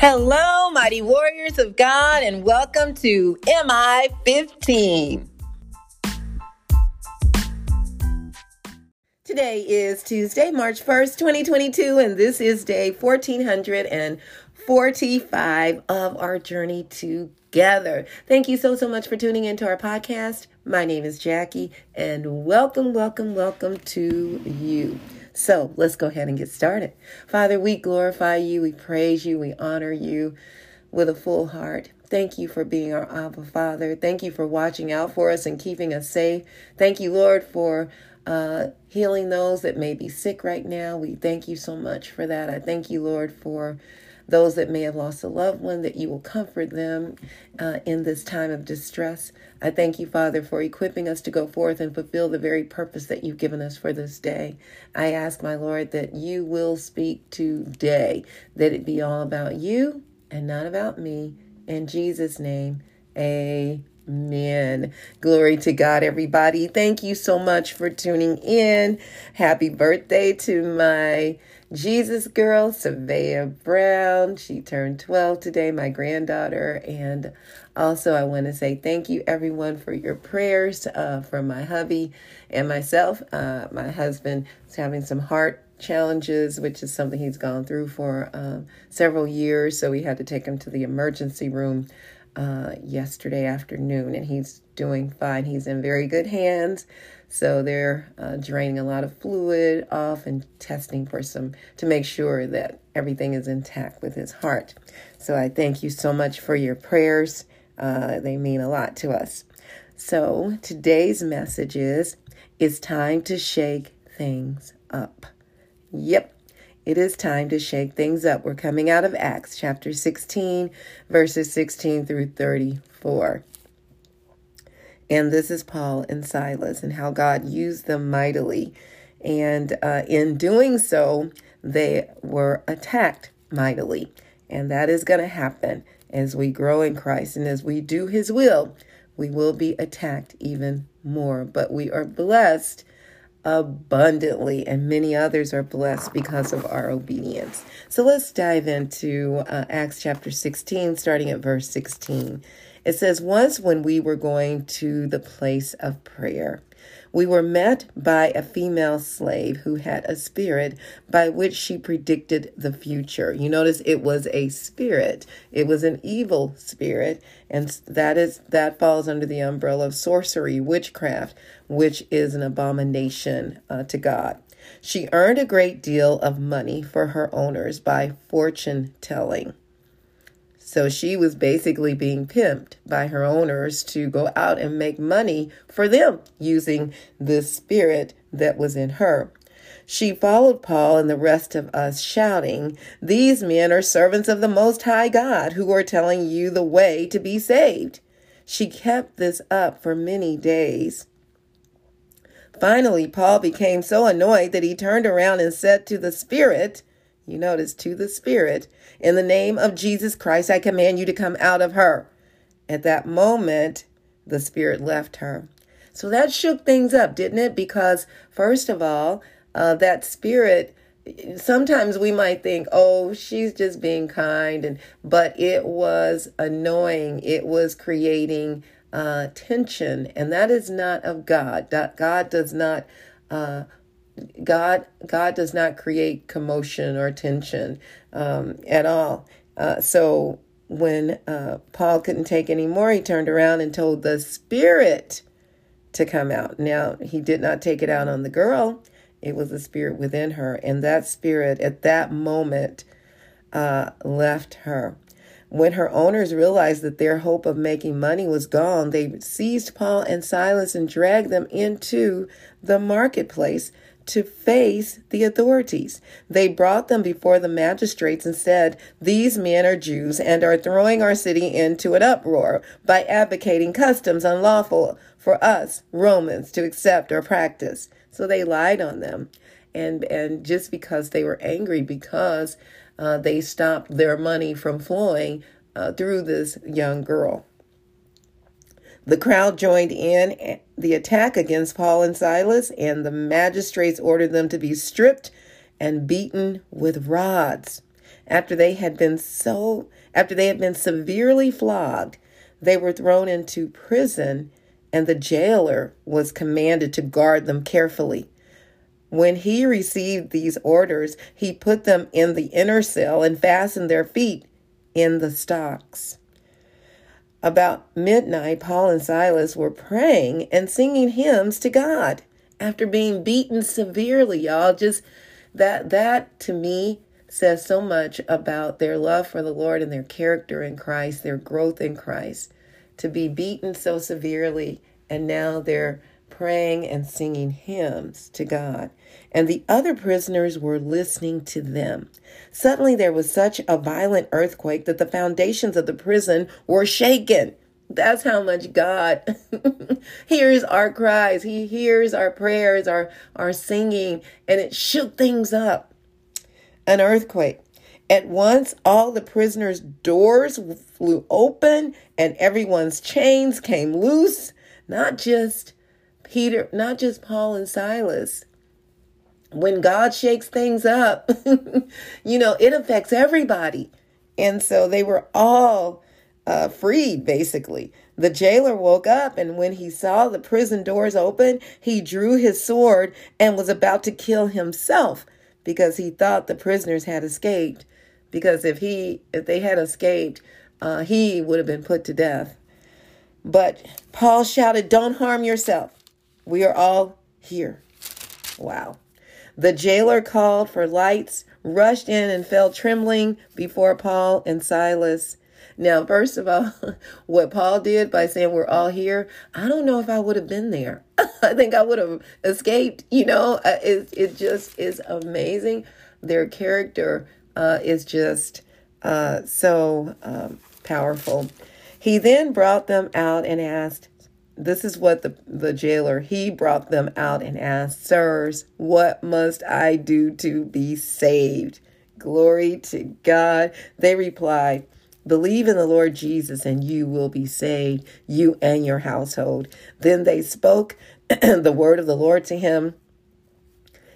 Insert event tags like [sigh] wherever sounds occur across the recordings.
Hello, mighty warriors of God, and welcome to MI 15. Today is Tuesday, March 1st, 2022, and this is day 1445 of our journey together. Thank you so, so much for tuning into our podcast. My name is Jackie, and welcome, welcome, welcome to you. So let's go ahead and get started. Father, we glorify you, we praise you, we honor you with a full heart. Thank you for being our Abba Father. Thank you for watching out for us and keeping us safe. Thank you, Lord, for uh, healing those that may be sick right now. We thank you so much for that. I thank you, Lord, for those that may have lost a loved one, that you will comfort them uh, in this time of distress. I thank you, Father, for equipping us to go forth and fulfill the very purpose that you've given us for this day. I ask, my Lord, that you will speak today, that it be all about you and not about me. In Jesus' name, amen. Glory to God, everybody. Thank you so much for tuning in. Happy birthday to my Jesus girl, Savea Brown. She turned 12 today, my granddaughter. And also, I want to say thank you, everyone, for your prayers uh, for my hubby and myself. Uh, my husband is having some heart challenges, which is something he's gone through for uh, several years. So we had to take him to the emergency room uh, yesterday afternoon, and he's doing fine. He's in very good hands. So they're uh, draining a lot of fluid off and testing for some to make sure that everything is intact with his heart. So I thank you so much for your prayers. Uh, they mean a lot to us. So today's message is it's time to shake things up. Yep, it is time to shake things up. We're coming out of Acts chapter 16, verses 16 through 34. And this is Paul and Silas and how God used them mightily. And uh, in doing so, they were attacked mightily. And that is going to happen as we grow in Christ and as we do his will. We will be attacked even more, but we are blessed abundantly, and many others are blessed because of our obedience. So let's dive into uh, Acts chapter 16, starting at verse 16. It says, Once when we were going to the place of prayer, we were met by a female slave who had a spirit by which she predicted the future. You notice it was a spirit. It was an evil spirit, and that is that falls under the umbrella of sorcery, witchcraft, which is an abomination uh, to God. She earned a great deal of money for her owners by fortune telling. So she was basically being pimped by her owners to go out and make money for them using the spirit that was in her. She followed Paul and the rest of us, shouting, These men are servants of the Most High God who are telling you the way to be saved. She kept this up for many days. Finally, Paul became so annoyed that he turned around and said to the Spirit, you notice to the spirit, in the name of Jesus Christ, I command you to come out of her. At that moment, the spirit left her. So that shook things up, didn't it? Because, first of all, uh, that spirit sometimes we might think oh she's just being kind and but it was annoying it was creating uh, tension and that is not of god god does not uh, God God does not create commotion or tension um, at all. Uh, so when uh, Paul couldn't take any more, he turned around and told the spirit to come out. Now he did not take it out on the girl; it was the spirit within her, and that spirit at that moment uh, left her. When her owners realized that their hope of making money was gone, they seized Paul and Silas and dragged them into the marketplace to face the authorities. They brought them before the magistrates and said, These men are Jews and are throwing our city into an uproar by advocating customs unlawful for us, Romans, to accept or practice. So they lied on them. And, and just because they were angry, because uh, they stopped their money from flowing uh, through this young girl. The crowd joined in the attack against Paul and Silas, and the magistrates ordered them to be stripped and beaten with rods. after they had been so after they had been severely flogged, they were thrown into prison and the jailer was commanded to guard them carefully. When he received these orders, he put them in the inner cell and fastened their feet in the stocks. About midnight, Paul and Silas were praying and singing hymns to God after being beaten severely, y'all. Just that that to me says so much about their love for the Lord and their character in Christ, their growth in Christ. To be beaten so severely and now they're praying and singing hymns to God. And the other prisoners were listening to them. Suddenly there was such a violent earthquake that the foundations of the prison were shaken. That's how much God [laughs] hears our cries. He hears our prayers, our, our singing, and it shook things up. An earthquake. At once, all the prisoners' doors flew open and everyone's chains came loose. Not just Peter, not just Paul and Silas. When God shakes things up, [laughs] you know, it affects everybody. And so they were all uh, freed, basically. The jailer woke up, and when he saw the prison doors open, he drew his sword and was about to kill himself because he thought the prisoners had escaped. Because if he, if they had escaped, uh, he would have been put to death. But Paul shouted, "Don't harm yourself. We are all here." Wow. The jailer called for lights, rushed in, and fell trembling before Paul and Silas. Now, first of all, [laughs] what Paul did by saying we're all here, I don't know if I would have been there. [laughs] I think I would have escaped. You know, uh, it, it just is amazing. Their character uh, is just uh, so um, powerful. He then brought them out and asked, this is what the, the jailer, he brought them out and asked, Sirs, what must I do to be saved? Glory to God. They replied, Believe in the Lord Jesus, and you will be saved, you and your household. Then they spoke [clears throat] the word of the Lord to him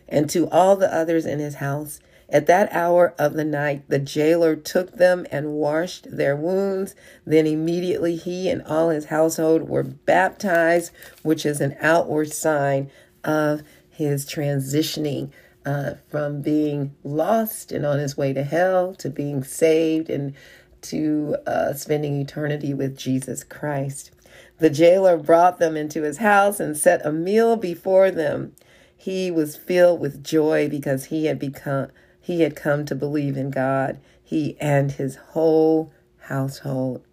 and to all the others in his house. At that hour of the night, the jailer took them and washed their wounds. Then immediately he and all his household were baptized, which is an outward sign of his transitioning uh, from being lost and on his way to hell to being saved and to uh, spending eternity with Jesus Christ. The jailer brought them into his house and set a meal before them. He was filled with joy because he had become he had come to believe in God, he and his whole household.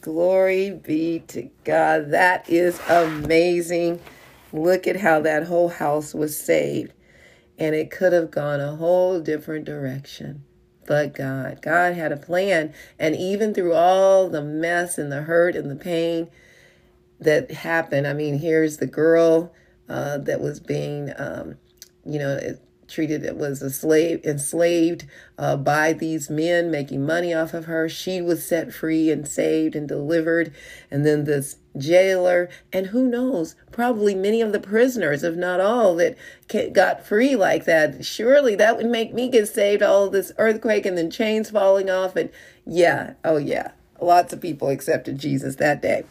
Glory be to God. That is amazing. Look at how that whole house was saved. And it could have gone a whole different direction but God. God had a plan. And even through all the mess and the hurt and the pain that happened, I mean, here's the girl uh, that was being, um, you know, treated it was a slave enslaved uh, by these men making money off of her. She was set free and saved and delivered. And then this jailer and who knows probably many of the prisoners if not all that got free like that. Surely that would make me get saved all this earthquake and then chains falling off. And yeah oh yeah lots of people accepted jesus that day.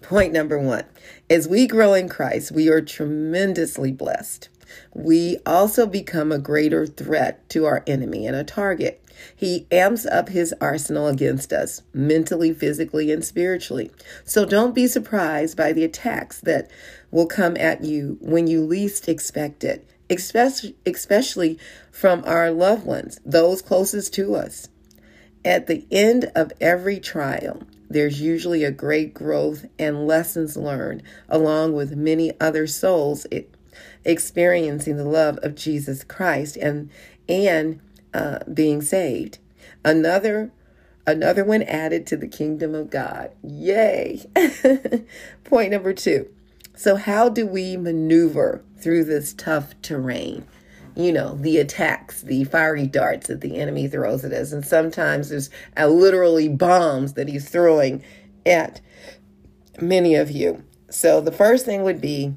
Point number one as we grow in christ we are tremendously blessed we also become a greater threat to our enemy and a target. He amps up his arsenal against us, mentally, physically, and spiritually. So don't be surprised by the attacks that will come at you when you least expect it, especially, from our loved ones, those closest to us. At the end of every trial, there's usually a great growth and lessons learned, along with many other souls it experiencing the love of Jesus Christ and and uh, being saved. Another another one added to the kingdom of God. Yay! [laughs] Point number two. So how do we maneuver through this tough terrain? You know, the attacks, the fiery darts that the enemy throws at us. And sometimes there's uh, literally bombs that he's throwing at many of you. So the first thing would be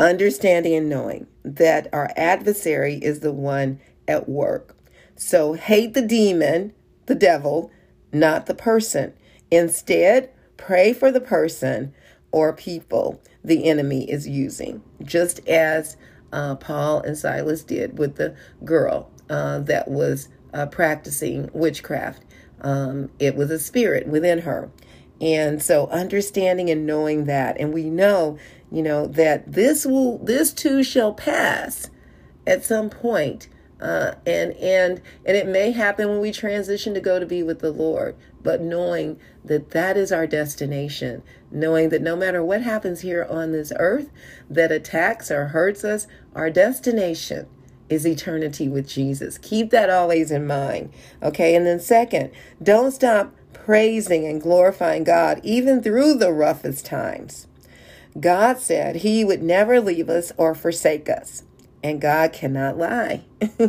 understanding and knowing that our adversary is the one at work. So hate the demon, the devil, not the person. Instead, pray for the person or people the enemy is using, just as uh, Paul and Silas did with the girl uh, that was uh, practicing witchcraft. Um, it was a spirit within her. And so understanding and knowing that, and we know, you know, that this will, this too shall pass at some point. Uh, and and and it may happen when we transition to go to be with the Lord. But knowing that that is our destination, knowing that no matter what happens here on this earth that attacks or hurts us, our destination is eternity with Jesus. Keep that always in mind. Okay. And then, second, don't stop praising and glorifying God even through the roughest times. God said he would never leave us or forsake us, and God cannot lie.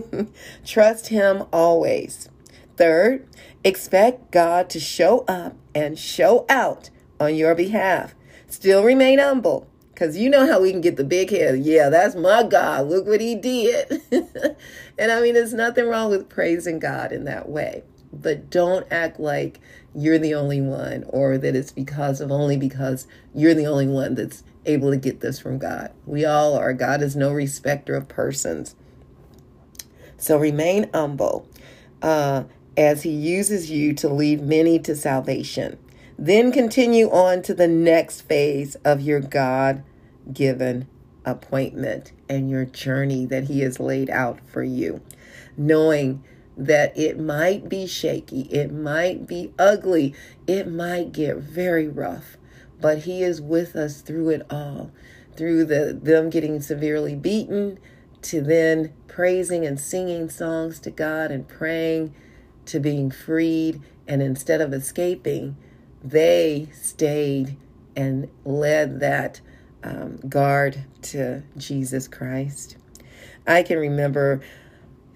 [laughs] Trust him always. Third, expect God to show up and show out on your behalf. Still remain humble because you know how we can get the big head. Yeah, that's my God. Look what he did. [laughs] and I mean, there's nothing wrong with praising God in that way. But don't act like you're the only one or that it's because of only because you're the only one that's able to get this from God. We all are. God is no respecter of persons. So remain humble uh, as He uses you to lead many to salvation. Then continue on to the next phase of your God given appointment and your journey that He has laid out for you, knowing that it might be shaky, it might be ugly, it might get very rough, but He is with us through it all, through the them getting severely beaten, to then praising and singing songs to God and praying to being freed, and instead of escaping, they stayed and led that um, guard to Jesus Christ. I can remember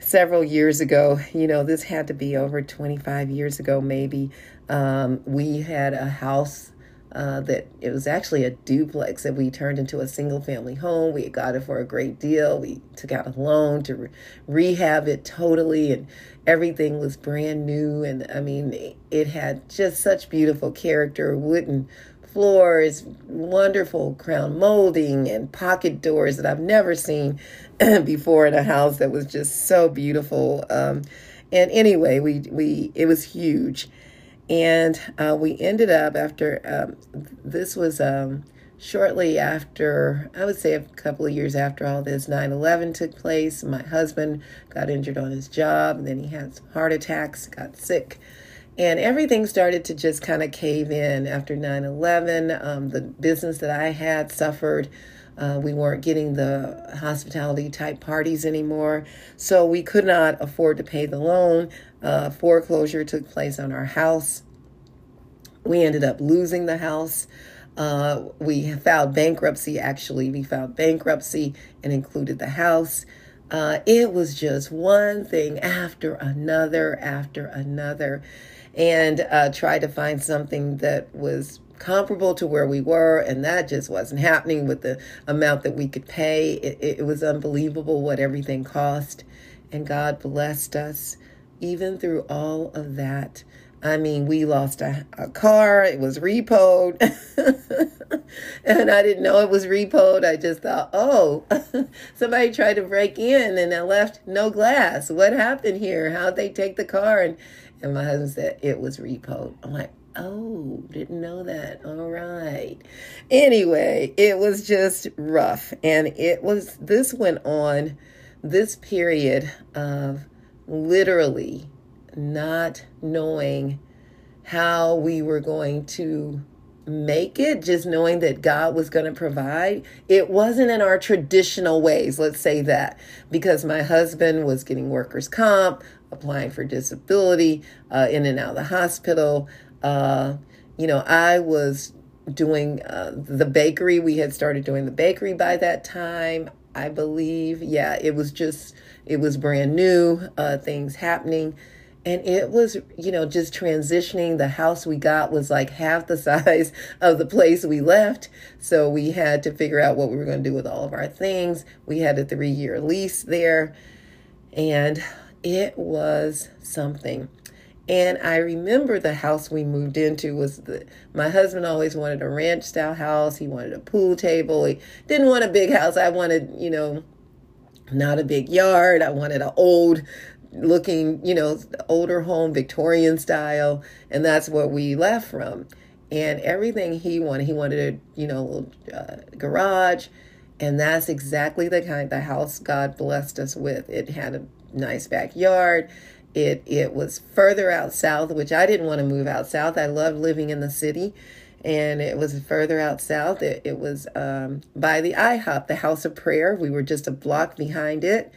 several years ago, you know, this had to be over 25 years ago, maybe. Um, we had a house uh, that it was actually a duplex that we turned into a single family home. We got it for a great deal. We took out a loan to re- rehab it totally, and everything was brand new. And I mean, it had just such beautiful character, wooden floors, wonderful crown molding, and pocket doors that I've never seen [clears throat] before in a house that was just so beautiful. Um, and anyway, we we it was huge, and uh, we ended up after um, this was um, shortly after I would say a couple of years after all this 9/11 took place. My husband got injured on his job, and then he had some heart attacks, got sick and everything started to just kind of cave in after 9 11. Um, the business that I had suffered. Uh, we weren't getting the hospitality type parties anymore. So we could not afford to pay the loan. Uh, foreclosure took place on our house. We ended up losing the house. Uh, we filed bankruptcy, actually. We filed bankruptcy and included the house. Uh, it was just one thing after another, after another and uh, try to find something that was comparable to where we were, and that just wasn't happening with the amount that we could pay. It, it was unbelievable what everything cost, and God blessed us even through all of that. I mean, we lost a, a car, it was repoed, [laughs] and I didn't know it was repoed. I just thought, oh, [laughs] somebody tried to break in and I left no glass. What happened here? How'd they take the car? And and my husband said it was repo. I'm like, oh, didn't know that. All right. Anyway, it was just rough. And it was, this went on this period of literally not knowing how we were going to make it, just knowing that God was going to provide. It wasn't in our traditional ways, let's say that, because my husband was getting workers' comp applying for disability, uh, in and out of the hospital. Uh, you know, I was doing uh, the bakery. We had started doing the bakery by that time, I believe. Yeah, it was just, it was brand new, uh, things happening. And it was, you know, just transitioning. The house we got was like half the [laughs] size of the place we left. So we had to figure out what we were going to do with all of our things. We had a three year lease there. And it was something. And I remember the house we moved into was the my husband always wanted a ranch style house. He wanted a pool table. He didn't want a big house. I wanted, you know, not a big yard. I wanted an old looking, you know, older home, Victorian style, and that's what we left from. And everything he wanted, he wanted a, you know, uh, garage, and that's exactly the kind the house God blessed us with. It had a nice backyard. It it was further out south, which I didn't want to move out south. I loved living in the city, and it was further out south. It, it was um, by the IHOP, the House of Prayer. We were just a block behind it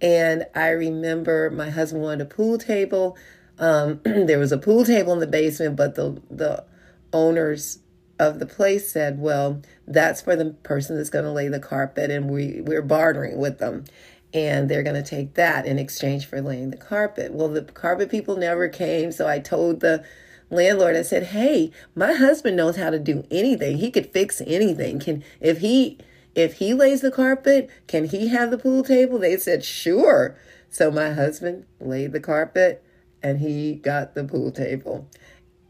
and I remember my husband wanted a pool table. Um, [clears throat] there was a pool table in the basement, but the the owners of the place said, "Well, that's for the person that's going to lay the carpet, and we we're bartering with them, and they're going to take that in exchange for laying the carpet." Well, the carpet people never came, so I told the landlord, I said, "Hey, my husband knows how to do anything. He could fix anything. Can if he." if he lays the carpet, can he have the pool table? They said, sure. So my husband laid the carpet and he got the pool table.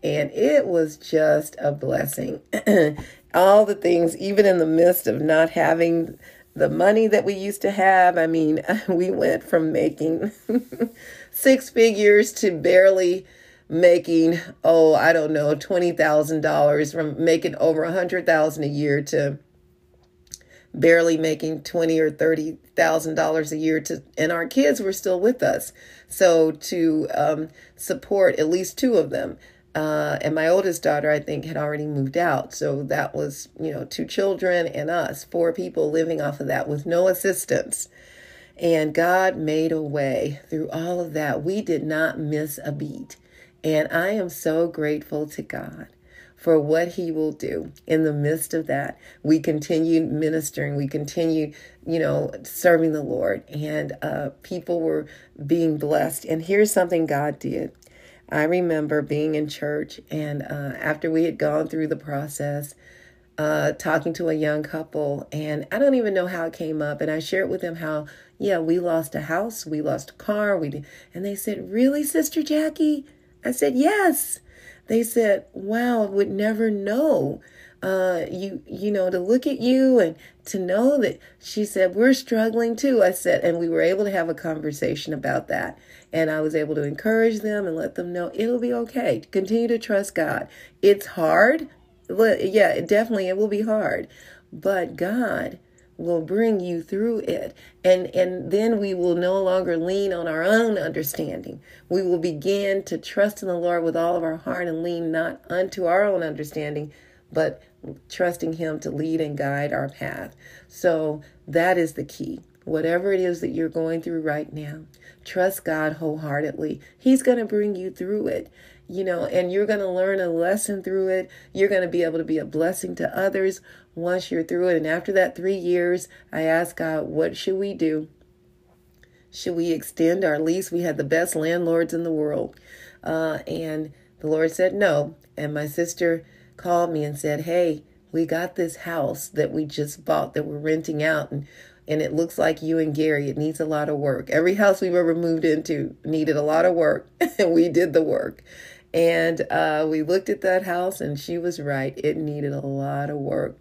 And it was just a blessing. [clears throat] All the things, even in the midst of not having the money that we used to have, I mean, [laughs] we went from making [laughs] six figures to barely making, oh, I don't know, $20,000 from making over a 100000 a year to barely making twenty or thirty thousand dollars a year to and our kids were still with us. So to um, support at least two of them uh, and my oldest daughter i think had already moved out so that was you know two children and us four people living off of that with no assistance and god made a way through all of that we did not miss a beat and i am so grateful to god for what he will do in the midst of that. We continued ministering, we continued, you know, serving the Lord, and uh, people were being blessed. And here's something God did. I remember being in church, and uh, after we had gone through the process, uh, talking to a young couple, and I don't even know how it came up. And I shared with them how, yeah, we lost a house, we lost a car, we did, and they said, "Really, Sister Jackie?" I said, "Yes." they said, "Wow, I would never know." Uh, you you know to look at you and to know that she said we're struggling too i said and we were able to have a conversation about that and i was able to encourage them and let them know it'll be okay. Continue to trust god. It's hard but yeah definitely it will be hard but god will bring you through it. And and then we will no longer lean on our own understanding. We will begin to trust in the lord with all of our heart and lean not unto our own understanding but trusting him to lead and guide our path. So that is the key whatever it is that you're going through right now trust god wholeheartedly he's going to bring you through it you know, and you're going to learn a lesson through it. You're going to be able to be a blessing to others once you're through it. And after that three years, I asked God, what should we do? Should we extend our lease? We had the best landlords in the world. Uh, and the Lord said no. And my sister called me and said, Hey, we got this house that we just bought that we're renting out. And and it looks like you and Gary. It needs a lot of work. Every house we've ever moved into needed a lot of work, [laughs] and we did the work. And uh, we looked at that house, and she was right. It needed a lot of work.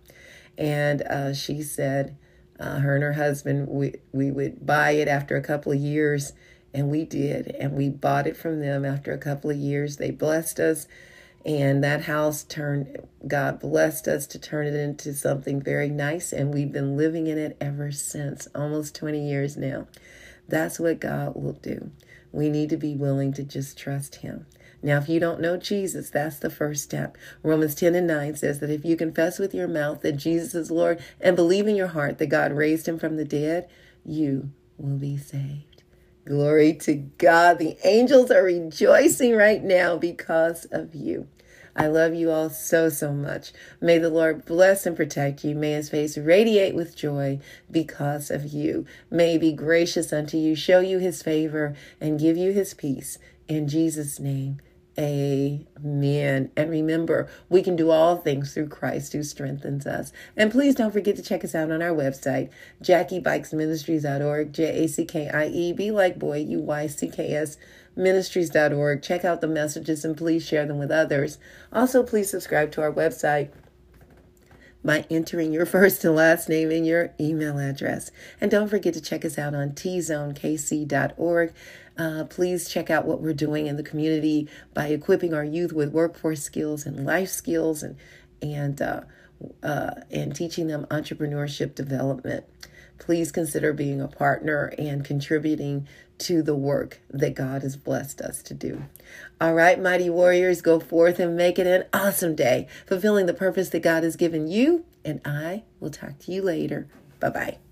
And uh, she said, uh, her and her husband, we, we would buy it after a couple of years. And we did. And we bought it from them after a couple of years. They blessed us. And that house turned, God blessed us to turn it into something very nice. And we've been living in it ever since, almost 20 years now. That's what God will do. We need to be willing to just trust Him. Now, if you don't know Jesus, that's the first step. Romans 10 and 9 says that if you confess with your mouth that Jesus is Lord and believe in your heart that God raised him from the dead, you will be saved. Glory to God. The angels are rejoicing right now because of you. I love you all so, so much. May the Lord bless and protect you. May his face radiate with joy because of you. May he be gracious unto you, show you his favor, and give you his peace. In Jesus' name, Amen. And remember, we can do all things through Christ who strengthens us. And please don't forget to check us out on our website, JackieBuycksMinistries.org, J A C K I E, be like boy, U Y C K S ministries.org. Check out the messages and please share them with others. Also, please subscribe to our website by entering your [laughs] first and last name and your email address. And don't forget to check us out on tzonekc.org. Uh, please check out what we're doing in the community by equipping our youth with workforce skills and life skills and and uh, uh, and teaching them entrepreneurship development. Please consider being a partner and contributing to the work that God has blessed us to do. All right, mighty warriors, go forth and make it an awesome day, fulfilling the purpose that God has given you. And I will talk to you later. Bye bye.